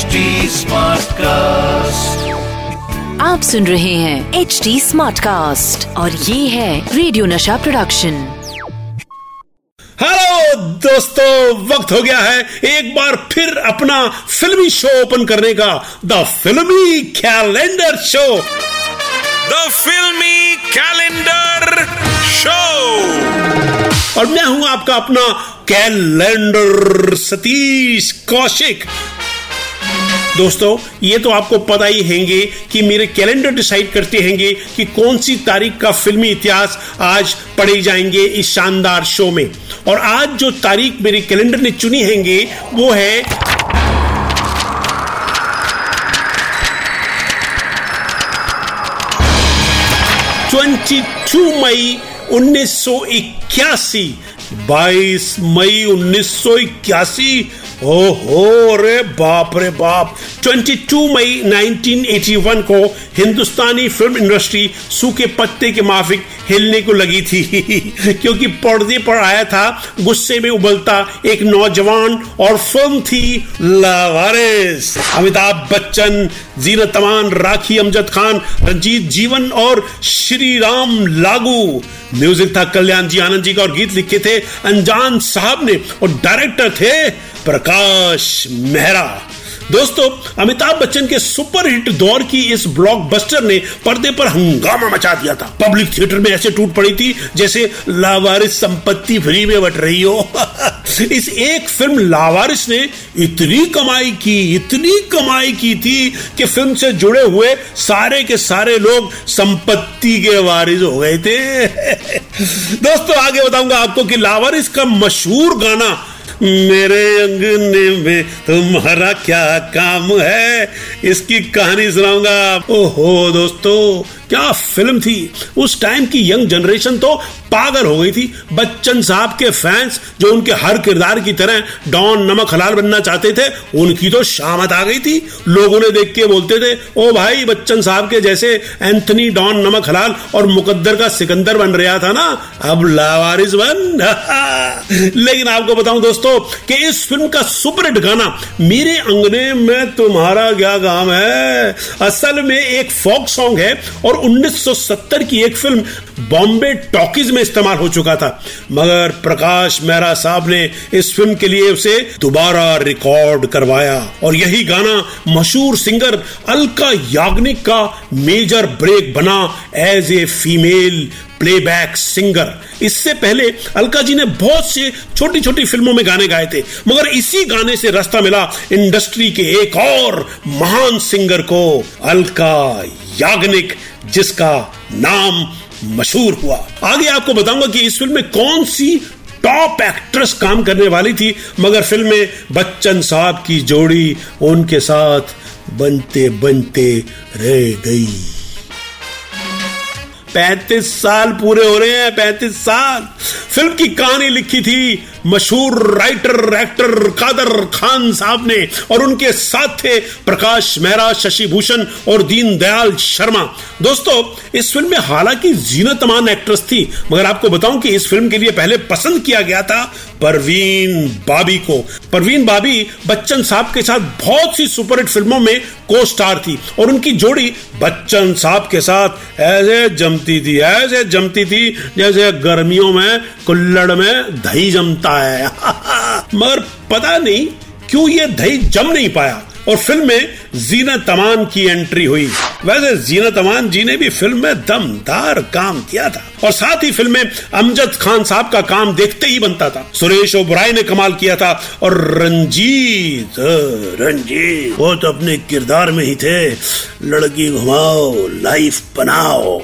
HD cast आप सुन रहे हैं एच डी स्मार्ट कास्ट और ये है रेडियो नशा प्रोडक्शन हेलो दोस्तों वक्त हो गया है एक बार फिर अपना फिल्मी शो ओपन करने का। The filmy calendar show the filmy calendar show और मैं हूँ आपका अपना कैलेंडर सतीश कौशिक। दोस्तों, ये तो आपको पता ही हैंगे कि मेरे कैलेंडर डिसाइड करते हैंगे कि कौन सी तारीख का फिल्मी इतिहास आज पढ़े जाएँगे इस शानदार शो में। और आज जो तारीख मेरे कैलेंडर ने चुनी हैंगे, वो है ट्वेंटी टू मई उन्नीस सौ इक्यासी। बाईस मई उन्नीस सौ इक्यासी। ओहो रे बाप रे बाप। 22 मई 1981 को हिंदुस्तानी फ़िल्म इंडस्ट्री सूखे पत्ते के माफिक हिलने को लगी थी, क्योंकि पर्दे पर आया था, गुस्से में उबलता एक नौजवान और फ़िल्म थी अमिताभ बच्चन जीनत अमान राखी अमजद खान, रंजीत जीवन और श्री राम लागू। म्यूज़िक था कल्याण जी आनंद जी का और गीत लिखे थे। अनजान साहब ने और डायरेक्टर थे प्रकाश मेहरा। दोस्तों, अमिताभ बच्चन के सुपरहिट दौर की इस ब्लॉकबस्टर ने पर्दे पर हंगामा मचा दिया था। पब्लिक थिएटर में ऐसे टूट पड़ी थी, जैसे लावारिस संपत्ति फ्री में बट रही हो। इस एक फ़िल्म लावारिस ने इतनी कमाई की, इतनी कमाई की थी कि फ़िल्म से जुड़े हुए सारे के सारे लोग संपत्ति के वारिस हो गए थे। दोस्तों, आगे बताऊँगा आपको कि लावारिस का मशहूर गाना मेरे अंगने में तुम्हारा क्या काम है? इसकी कहानी सुनाऊँगा। ओहो दोस्तों, क्या फ़िल्म थी? उस टाइम की यंग जनरेशन तो पागल हो गई थी। बच्चन साहब के फैंस जो उनके हर किरदार की तरह डॉन नमक हलाल बनना चाहते थे, उनकी तो शामत आ गई थी। लोग उन्हें देख के बोलते थे, ओ भाई, बच्चन साहब के जैसे एंथनी, डॉन नमक हलाल और मुकद्दर का सिकंदर बन रहा था ना? अब लावारिस बन। लेकिन आपको बताऊँ दोस्तों कि इस फ़िल्म का सुपरहिट गाना मेरे अंगने में तुम्हारा क्या काम है? असल में एक फोक सॉन्ग है और 1970 की एक फ़िल्म बॉम्बे टॉकीज में इस्तेमाल हो चुका था। मगर प्रकाश मेहरा साहब ने इस फ़िल्म के लिए उसे दोबारा रिकॉर्ड करवाया। और यही गाना मशहूर सिंगर अलका याग्निक का मेजर ब्रेक बना as a female playback singer इससे पहले अलका जी ने बहुत से छोटी छोटी फ़िल्मों में गाने गाए थे। मगर इसी गाने से रास्ता मिला इंडस्ट्री के एक और महान सिंगर को, अलका याग्निक, जिसका नाम मशहूर हुआ। आगे आपको बताऊँगा कि इस फ़िल्म में कौन सी टॉप एक्ट्रेस काम करने वाली थी, मगर फ़िल्म में बच्चन साहब की जोड़ी उनके साथ बनते बनते रह गई। पैंतीस साल पूरे हो रहे हैं, पैंतीस साल। फ़िल्म की कहानी लिखी थी मशहूर राइटर एक्टर कादर खान साहब ने और उनके साथ थे प्रकाश मेहरा शशि भूषण और दीन दयाल शर्मा। दोस्तों, इस फ़िल्म में हालाँकि जीनत अमान एक्ट्रेस थी, मगर आपको बताऊँ कि इस फ़िल्म के लिए पहले पसंद किया गया था परवीन बाबी को। परवीन बाबी बच्चन साहब के साथ बहुत सी सुपरहिट फ़िल्मों में को स्टार थी और उनकी जोड़ी बच्चन साहब के साथ, ऐसे जमती थी, ऐसे जमती थी जैसे गर्मियों में, कुल्लड़ में दही जमता है। मगर पता नहीं क्यों ये दही जम नहीं पाया। और फ़िल्म में जीना तमान की एंट्री हुई। वैसे जीना तमान जी ने भी फ़िल्म में दमदार काम किया था। और साथ ही फ़िल्म में अमजद खान साहब का काम देखते ही बनता था। सुरेश ओबराय ने कमाल किया था। और रंजीत रंजीत, वो तो अपने किरदार में ही थे। लड़की घुमाओ, लाइफ बनाओ।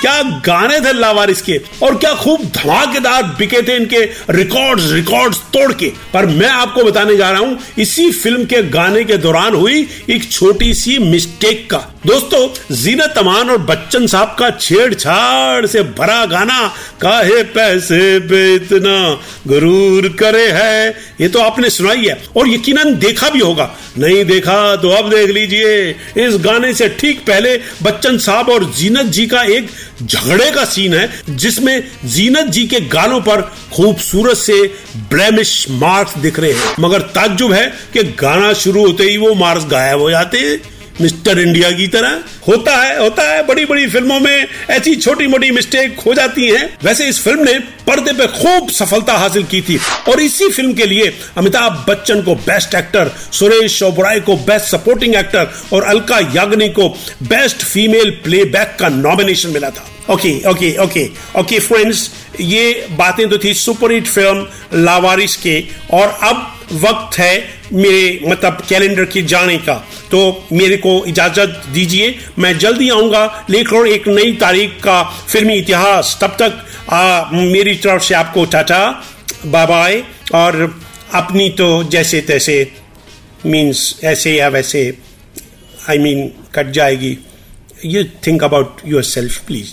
क्या गाने थे लावारिस के और क्या खूब धमाकेदार बिके थे इनके रिकॉर्ड्स रिकॉर्ड्स तोड़ के। पर मैं आपको बताने जा रहा हूँ, इसी फ़िल्म के गाने के दौरान हुई एक छोटी सी मिस्टेक का। दोस्तों जीनत अमान और बच्चन साहब का छेड़छाड़ से भरा गाना, काहे पैसे पे इतना गुरूर करे है? ये तो आपने सुनाई है और यकीनन देखा भी होगा। नहीं देखा तो अब देख लीजिए, इस गाने से ठीक पहले बच्चन साहब और जीनत जी का एक झगड़े का सीन है, जिसमें जीनत जी के गालों पर खूबसूरत से ब्लेमिश मार्क्स दिख रहे हैं। मगर ताज्जुब है कि गाना शुरू होते ही वो मार्क्स गायब हो जाते हैं। मिस्टर इंडिया की तरह होता है होता है। बड़ी बड़ी फ़िल्मों में ऐसी छोटी मोटी मिस्टेक हो जाती हैं। वैसे इस फ़िल्म ने पर्दे पे खूब सफलता हासिल की थी। और इसी फ़िल्म के लिए अमिताभ बच्चन को बेस्ट एक्टर सुरेश ओबराय को बेस्ट सपोर्टिंग एक्टर और अलका याग्निक को बेस्ट फीमेल प्लेबैक का नॉमिनेशन मिला था। Okay okay okay okay friends ये बातें तो थी सुपर हिट फ़िल्म लावारिस के। और अब वक्त है मेरे मतलब कैलेंडर के जाने का। तो मेरे को इजाज़त दीजिए मैं जल्दी आऊँगा। लेकर एक नई तारीख का फिल्मी इतिहास। तब तक आ, मेरी तरफ़ से आपको टाटा बाय बाय और अपनी तो जैसे तैसे मीन्स ऐसे या वैसे आई मीन कट जाएगी। You think about yourself please